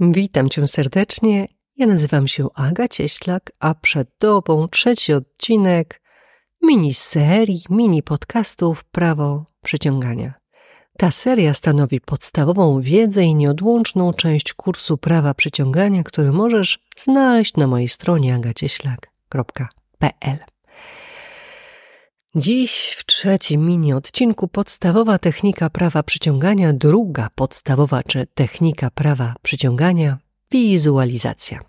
Witam cię serdecznie. Ja nazywam się Aga Cieślak, a przed tobą trzeci odcinek miniserii, mini podcastów Prawo Przyciągania. Ta seria stanowi podstawową wiedzę i nieodłączną część kursu Prawa Przyciągania, który możesz znaleźć na mojej stronie agacieślak.pl. Dziś w trzecim mini odcinku podstawowa technika prawa przyciągania, druga podstawowa czy technika prawa przyciągania wizualizacja.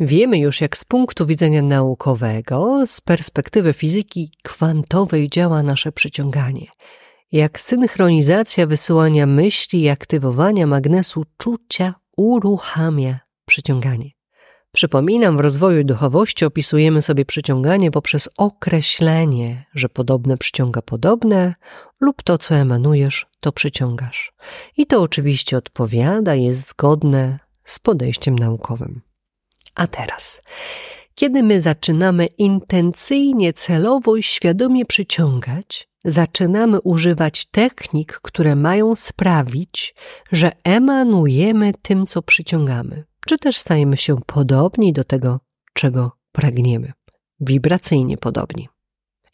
Wiemy już, jak z punktu widzenia naukowego, z perspektywy fizyki kwantowej działa nasze przyciąganie. Jak synchronizacja wysyłania myśli i aktywowania magnesu czucia uruchamia przyciąganie. Przypominam, w rozwoju duchowości opisujemy sobie przyciąganie poprzez określenie, że podobne przyciąga podobne lub to, co emanujesz, to przyciągasz. I to oczywiście odpowiada, jest zgodne z podejściem naukowym. A teraz, kiedy my zaczynamy intencyjnie, celowo i świadomie przyciągać, zaczynamy używać technik, które mają sprawić, że emanujemy tym, co przyciągamy czy też stajemy się podobni do tego, czego pragniemy, wibracyjnie podobni.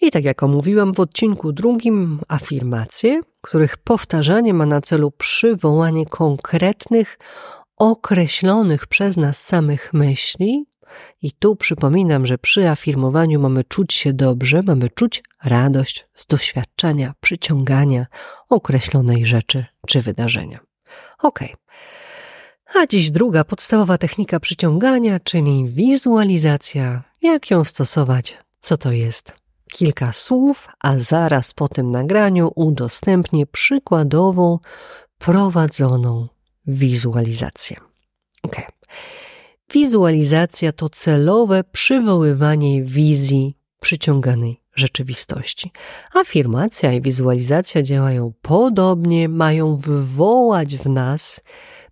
I tak jak omówiłam w odcinku drugim, afirmacje, których powtarzanie ma na celu przywołanie konkretnych, określonych przez nas samych myśli. I tu przypominam, że przy afirmowaniu mamy czuć się dobrze, mamy czuć radość z doświadczenia, przyciągania określonej rzeczy czy wydarzenia. Okej. Okay. A dziś druga podstawowa technika przyciągania, czyli wizualizacja. Jak ją stosować? Co to jest? Kilka słów, a zaraz po tym nagraniu udostępnię przykładową, prowadzoną wizualizację. Ok. Wizualizacja to celowe przywoływanie wizji przyciąganej rzeczywistości. Afirmacja i wizualizacja działają podobnie, mają wywołać w nas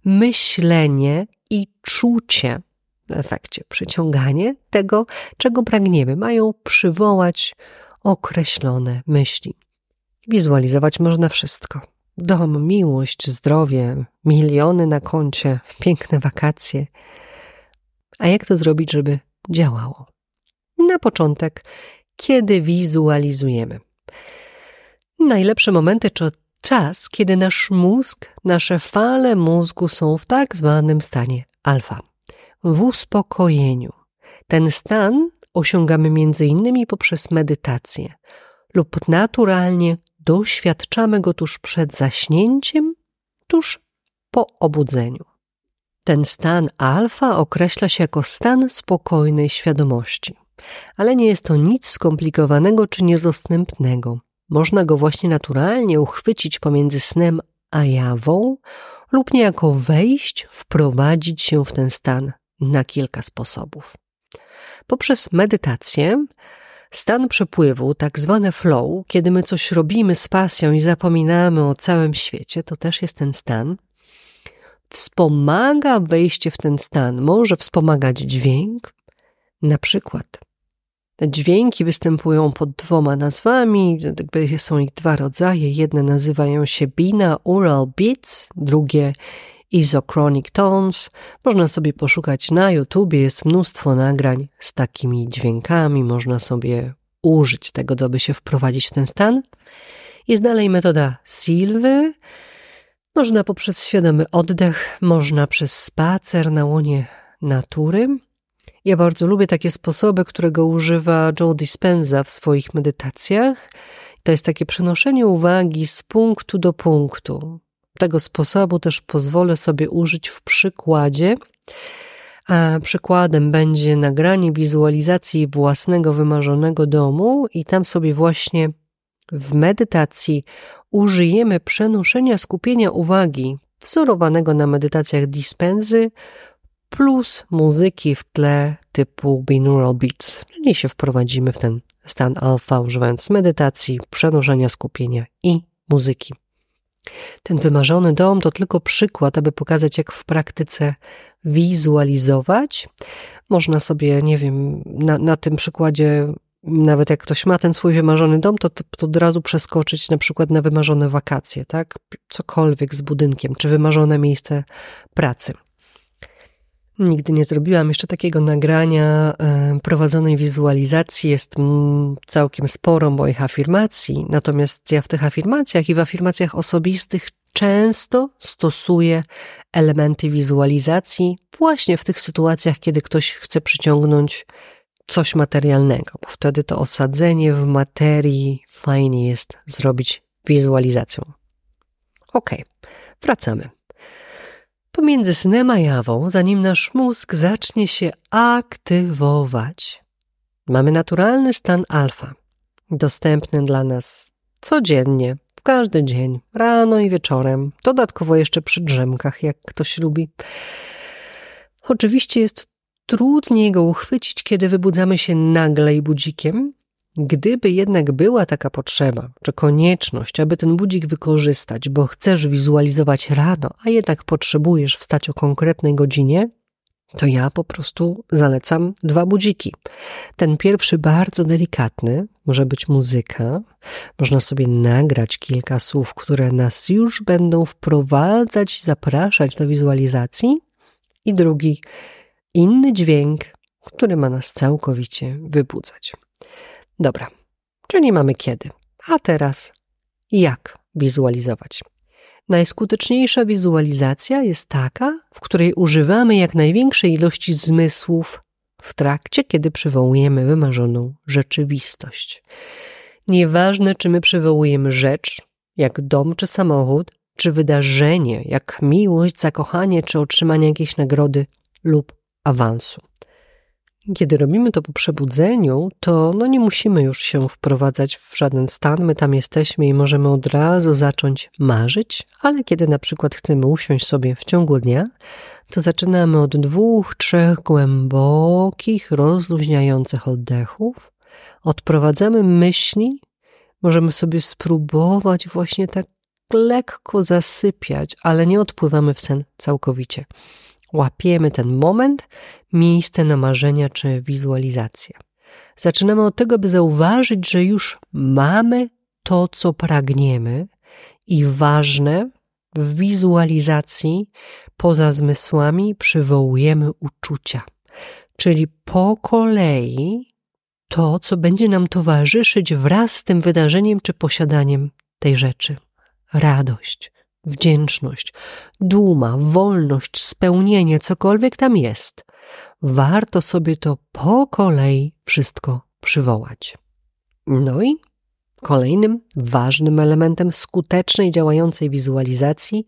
myślenie i czucie w efekcie, przyciąganie tego, czego pragniemy, mają przywołać określone myśli. Wizualizować można wszystko. Dom, miłość, zdrowie, miliony na koncie, piękne wakacje. A jak to zrobić, żeby działało? Na początek, kiedy wizualizujemy. Najlepsze momenty czy czas, kiedy nasz mózg, nasze fale mózgu są w tak zwanym stanie alfa, w uspokojeniu. Ten stan osiągamy innymi poprzez medytację lub naturalnie doświadczamy go tuż przed zaśnięciem, tuż po obudzeniu. Ten stan alfa określa się jako stan spokojnej świadomości, ale nie jest to nic skomplikowanego czy niedostępnego. Można go właśnie naturalnie uchwycić pomiędzy snem a jawą, lub niejako wejść, wprowadzić się w ten stan na kilka sposobów. Poprzez medytację, stan przepływu, tak zwane flow, kiedy my coś robimy z pasją i zapominamy o całym świecie, to też jest ten stan. Wspomaga wejście w ten stan, może wspomagać dźwięk, na przykład te dźwięki występują pod dwoma nazwami, jakby są ich dwa rodzaje. Jedne nazywają się binaural beats, drugie isochronic tones. Można sobie poszukać na YouTubie, jest mnóstwo nagrań z takimi dźwiękami, można sobie użyć tego, aby się wprowadzić w ten stan. Jest dalej metoda Silwy. Można poprzez świadomy oddech, można przez spacer na łonie natury. Ja bardzo lubię takie sposoby, którego używa Joe Dispenza w swoich medytacjach. To jest takie przenoszenie uwagi z punktu do punktu. Tego sposobu też pozwolę sobie użyć w przykładzie. A przykładem będzie nagranie wizualizacji własnego wymarzonego domu, i tam sobie właśnie w medytacji użyjemy przenoszenia skupienia uwagi wzorowanego na medytacjach Dispenzy plus muzyki w tle typu binaural beats, czyli się wprowadzimy w ten stan alfa używając medytacji, przenoszenia skupienia i muzyki. Ten wymarzony dom to tylko przykład, aby pokazać, jak w praktyce wizualizować. Można sobie, nie wiem, na, na tym przykładzie, nawet jak ktoś ma ten swój wymarzony dom, to, to od razu przeskoczyć na przykład na wymarzone wakacje, tak? Cokolwiek z budynkiem, czy wymarzone miejsce pracy. Nigdy nie zrobiłam jeszcze takiego nagrania e, prowadzonej wizualizacji. Jest całkiem sporo moich afirmacji, natomiast ja w tych afirmacjach i w afirmacjach osobistych często stosuję elementy wizualizacji właśnie w tych sytuacjach, kiedy ktoś chce przyciągnąć coś materialnego, bo wtedy to osadzenie w materii fajnie jest zrobić wizualizacją. Ok, wracamy. Pomiędzy snem a jawą, zanim nasz mózg zacznie się aktywować, mamy naturalny stan alfa, dostępny dla nas codziennie, w każdy dzień, rano i wieczorem, dodatkowo jeszcze przy drzemkach, jak ktoś lubi. Oczywiście jest trudniej go uchwycić, kiedy wybudzamy się nagle i budzikiem, Gdyby jednak była taka potrzeba, czy konieczność, aby ten budzik wykorzystać, bo chcesz wizualizować rano, a jednak potrzebujesz wstać o konkretnej godzinie, to ja po prostu zalecam dwa budziki. Ten pierwszy bardzo delikatny, może być muzyka, można sobie nagrać kilka słów, które nas już będą wprowadzać, zapraszać do wizualizacji, i drugi, inny dźwięk, który ma nas całkowicie wybudzać. Dobra, czyli mamy kiedy. A teraz jak wizualizować? Najskuteczniejsza wizualizacja jest taka, w której używamy jak największej ilości zmysłów w trakcie, kiedy przywołujemy wymarzoną rzeczywistość. Nieważne, czy my przywołujemy rzecz, jak dom czy samochód, czy wydarzenie, jak miłość, zakochanie, czy otrzymanie jakiejś nagrody lub awansu. Kiedy robimy to po przebudzeniu, to no nie musimy już się wprowadzać w żaden stan, my tam jesteśmy i możemy od razu zacząć marzyć, ale kiedy na przykład chcemy usiąść sobie w ciągu dnia, to zaczynamy od dwóch, trzech głębokich, rozluźniających oddechów, odprowadzamy myśli, możemy sobie spróbować właśnie tak lekko zasypiać, ale nie odpływamy w sen całkowicie łapiemy ten moment, miejsce na marzenia czy wizualizację. Zaczynamy od tego, by zauważyć, że już mamy to, co pragniemy, i ważne, w wizualizacji poza zmysłami przywołujemy uczucia, czyli po kolei to, co będzie nam towarzyszyć wraz z tym wydarzeniem czy posiadaniem tej rzeczy. Radość, wdzięczność, duma, wolność, spełnienie, cokolwiek tam jest. Warto sobie to po kolei wszystko przywołać. No i kolejnym ważnym elementem skutecznej działającej wizualizacji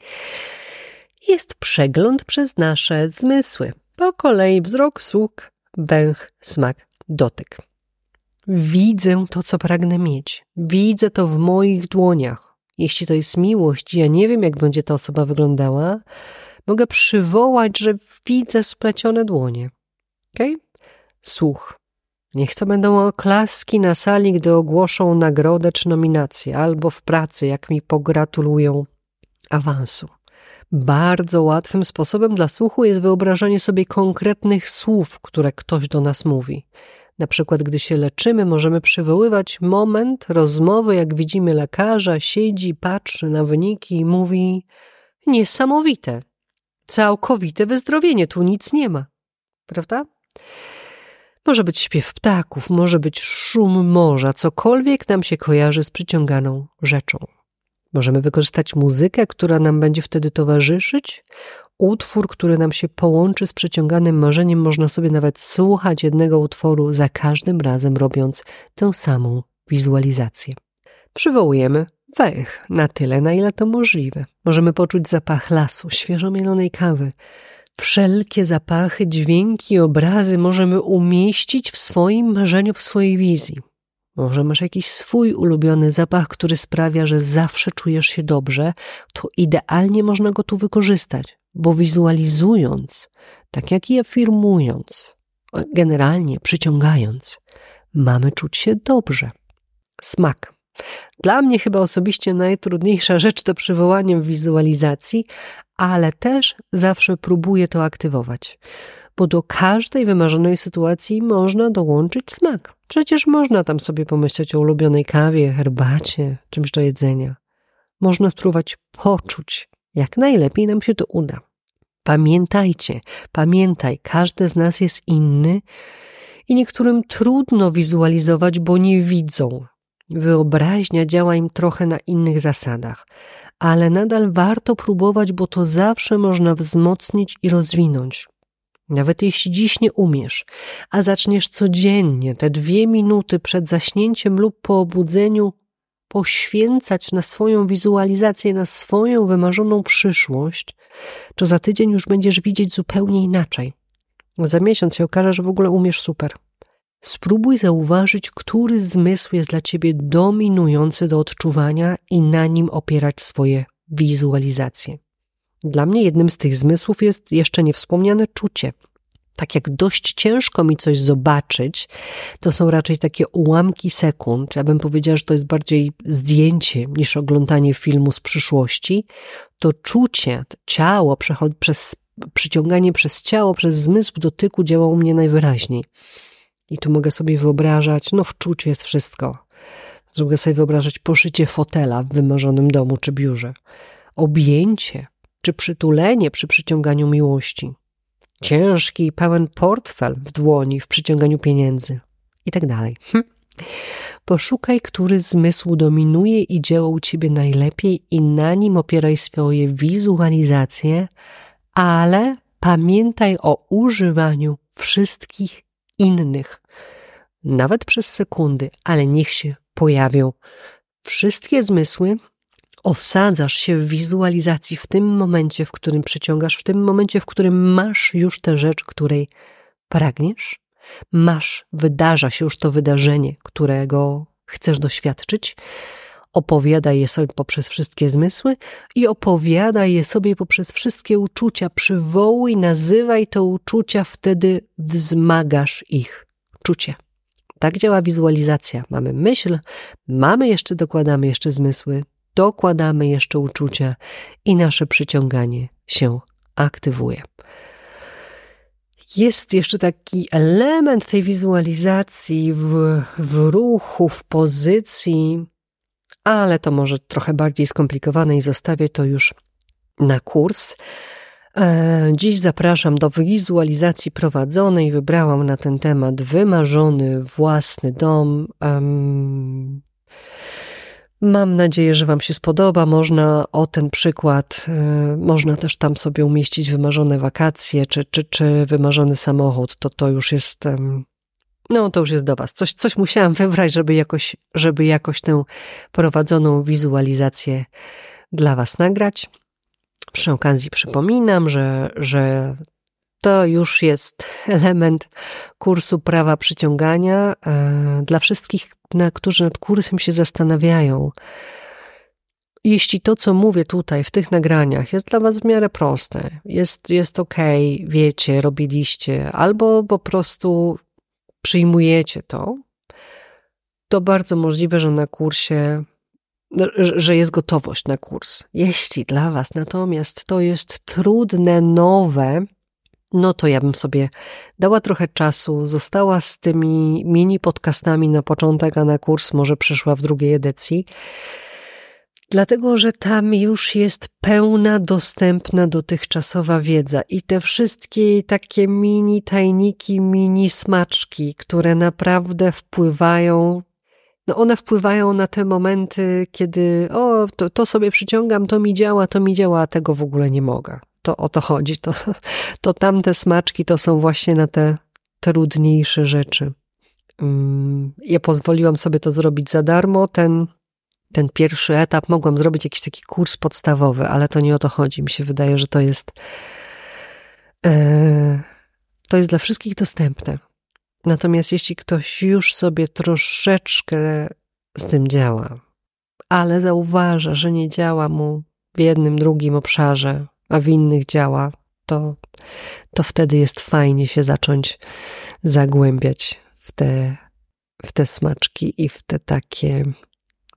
jest przegląd przez nasze zmysły. Po kolei wzrok, słuch, węch, smak, dotyk. Widzę to, co pragnę mieć. Widzę to w moich dłoniach jeśli to jest miłość, ja nie wiem, jak będzie ta osoba wyglądała, mogę przywołać, że widzę splecione dłonie. Ok? Słuch. Niech to będą oklaski na sali, gdy ogłoszą nagrodę czy nominację, albo w pracy, jak mi pogratulują awansu. Bardzo łatwym sposobem dla słuchu jest wyobrażanie sobie konkretnych słów, które ktoś do nas mówi. Na przykład, gdy się leczymy, możemy przywoływać moment rozmowy, jak widzimy lekarza, siedzi, patrzy na wyniki i mówi: Niesamowite, całkowite wyzdrowienie, tu nic nie ma. Prawda? Może być śpiew ptaków, może być szum morza, cokolwiek nam się kojarzy z przyciąganą rzeczą. Możemy wykorzystać muzykę, która nam będzie wtedy towarzyszyć. Utwór, który nam się połączy z przeciąganym marzeniem, można sobie nawet słuchać jednego utworu za każdym razem, robiąc tę samą wizualizację. Przywołujemy węch na tyle, na ile to możliwe. Możemy poczuć zapach lasu, świeżo mielonej kawy. Wszelkie zapachy, dźwięki, obrazy możemy umieścić w swoim marzeniu, w swojej wizji. Może masz jakiś swój ulubiony zapach, który sprawia, że zawsze czujesz się dobrze, to idealnie można go tu wykorzystać, bo wizualizując, tak jak i afirmując, generalnie przyciągając, mamy czuć się dobrze. Smak. Dla mnie chyba osobiście najtrudniejsza rzecz to przywołanie wizualizacji, ale też zawsze próbuję to aktywować bo do każdej wymarzonej sytuacji można dołączyć smak. Przecież można tam sobie pomyśleć o ulubionej kawie, herbacie, czymś do jedzenia. Można spróbować poczuć, jak najlepiej nam się to uda. Pamiętajcie, pamiętaj, każdy z nas jest inny i niektórym trudno wizualizować, bo nie widzą. Wyobraźnia działa im trochę na innych zasadach, ale nadal warto próbować, bo to zawsze można wzmocnić i rozwinąć. Nawet jeśli dziś nie umiesz, a zaczniesz codziennie te dwie minuty przed zaśnięciem lub po obudzeniu poświęcać na swoją wizualizację, na swoją wymarzoną przyszłość, to za tydzień już będziesz widzieć zupełnie inaczej. Za miesiąc się okaże, że w ogóle umiesz super. Spróbuj zauważyć, który zmysł jest dla ciebie dominujący do odczuwania i na nim opierać swoje wizualizacje. Dla mnie jednym z tych zmysłów jest jeszcze niewspomniane czucie. Tak jak dość ciężko mi coś zobaczyć, to są raczej takie ułamki sekund. Ja bym powiedziała, że to jest bardziej zdjęcie niż oglądanie filmu z przyszłości. To czucie, ciało, przez przyciąganie przez ciało, przez zmysł dotyku działa u mnie najwyraźniej. I tu mogę sobie wyobrażać, no w czuciu jest wszystko. Mogę sobie wyobrażać poszycie fotela w wymarzonym domu czy biurze, objęcie czy przytulenie przy przyciąganiu miłości, ciężki i pełen portfel w dłoni w przyciąganiu pieniędzy i tak dalej. Hm. Poszukaj, który zmysł dominuje i działa u ciebie najlepiej i na nim opieraj swoje wizualizacje, ale pamiętaj o używaniu wszystkich innych, nawet przez sekundy, ale niech się pojawią. Wszystkie zmysły osadzasz się w wizualizacji w tym momencie, w którym przyciągasz, w tym momencie, w którym masz już tę rzecz, której pragniesz, masz, wydarza się już to wydarzenie, którego chcesz doświadczyć. Opowiadaj je sobie poprzez wszystkie zmysły i opowiadaj je sobie poprzez wszystkie uczucia. Przywołuj, nazywaj te uczucia, wtedy wzmagasz ich. Czucie. Tak działa wizualizacja. Mamy myśl, mamy jeszcze, dokładamy jeszcze zmysły, dokładamy jeszcze uczucia i nasze przyciąganie się aktywuje. Jest jeszcze taki element tej wizualizacji w, w ruchu, w pozycji, ale to może trochę bardziej skomplikowane i zostawię to już na kurs. E, dziś zapraszam do wizualizacji prowadzonej. Wybrałam na ten temat wymarzony własny dom. Mam nadzieję, że Wam się spodoba. Można o ten przykład, e, można też tam sobie umieścić wymarzone wakacje, czy, czy, czy wymarzony samochód. To to już jest, no to już jest do Was. Coś, coś musiałam wybrać, żeby jakoś, żeby jakoś tę prowadzoną wizualizację dla Was nagrać. Przy okazji przypominam, że, że to już jest element kursu prawa przyciągania e, dla wszystkich, którzy nad kursem się zastanawiają. Jeśli to, co mówię tutaj w tych nagraniach, jest dla Was w miarę proste, jest, jest ok, wiecie, robiliście, albo po prostu przyjmujecie to, to bardzo możliwe, że na kursie że jest gotowość na kurs. Jeśli dla Was natomiast to jest trudne, nowe, no to ja bym sobie dała trochę czasu, została z tymi mini podcastami na początek, a na kurs może przyszła w drugiej edycji. Dlatego, że tam już jest pełna, dostępna dotychczasowa wiedza i te wszystkie takie mini tajniki, mini smaczki, które naprawdę wpływają no one wpływają na te momenty, kiedy o, to, to sobie przyciągam, to mi działa, to mi działa, a tego w ogóle nie mogę. To o to chodzi. To, to tamte smaczki to są właśnie na te trudniejsze rzeczy. Mm, ja pozwoliłam sobie to zrobić za darmo. Ten, ten pierwszy etap mogłam zrobić jakiś taki kurs podstawowy, ale to nie o to chodzi. Mi się wydaje, że to jest. E, to jest dla wszystkich dostępne. Natomiast jeśli ktoś już sobie troszeczkę z tym działa, ale zauważa, że nie działa mu w jednym, drugim obszarze, a w innych działa, to, to wtedy jest fajnie się zacząć zagłębiać w te, w te smaczki i w te takie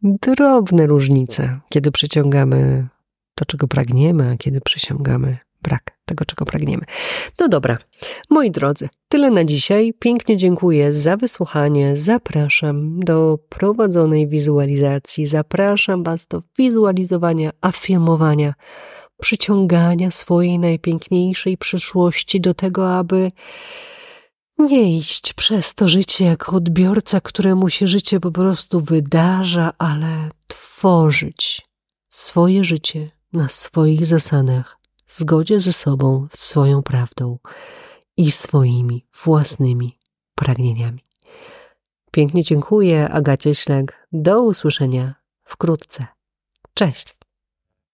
drobne różnice, kiedy przyciągamy to, czego pragniemy, a kiedy przyciągamy brak tego, czego pragniemy. No dobra, moi drodzy, tyle na dzisiaj. Pięknie dziękuję za wysłuchanie. Zapraszam do prowadzonej wizualizacji. Zapraszam Was do wizualizowania, afirmowania przyciągania swojej najpiękniejszej przyszłości do tego, aby nie iść przez to życie jako odbiorca, któremu się życie po prostu wydarza, ale tworzyć swoje życie na swoich zasadach, w zgodzie ze sobą, swoją prawdą i swoimi własnymi pragnieniami. Pięknie dziękuję, Agacie Śleg. Do usłyszenia wkrótce. Cześć.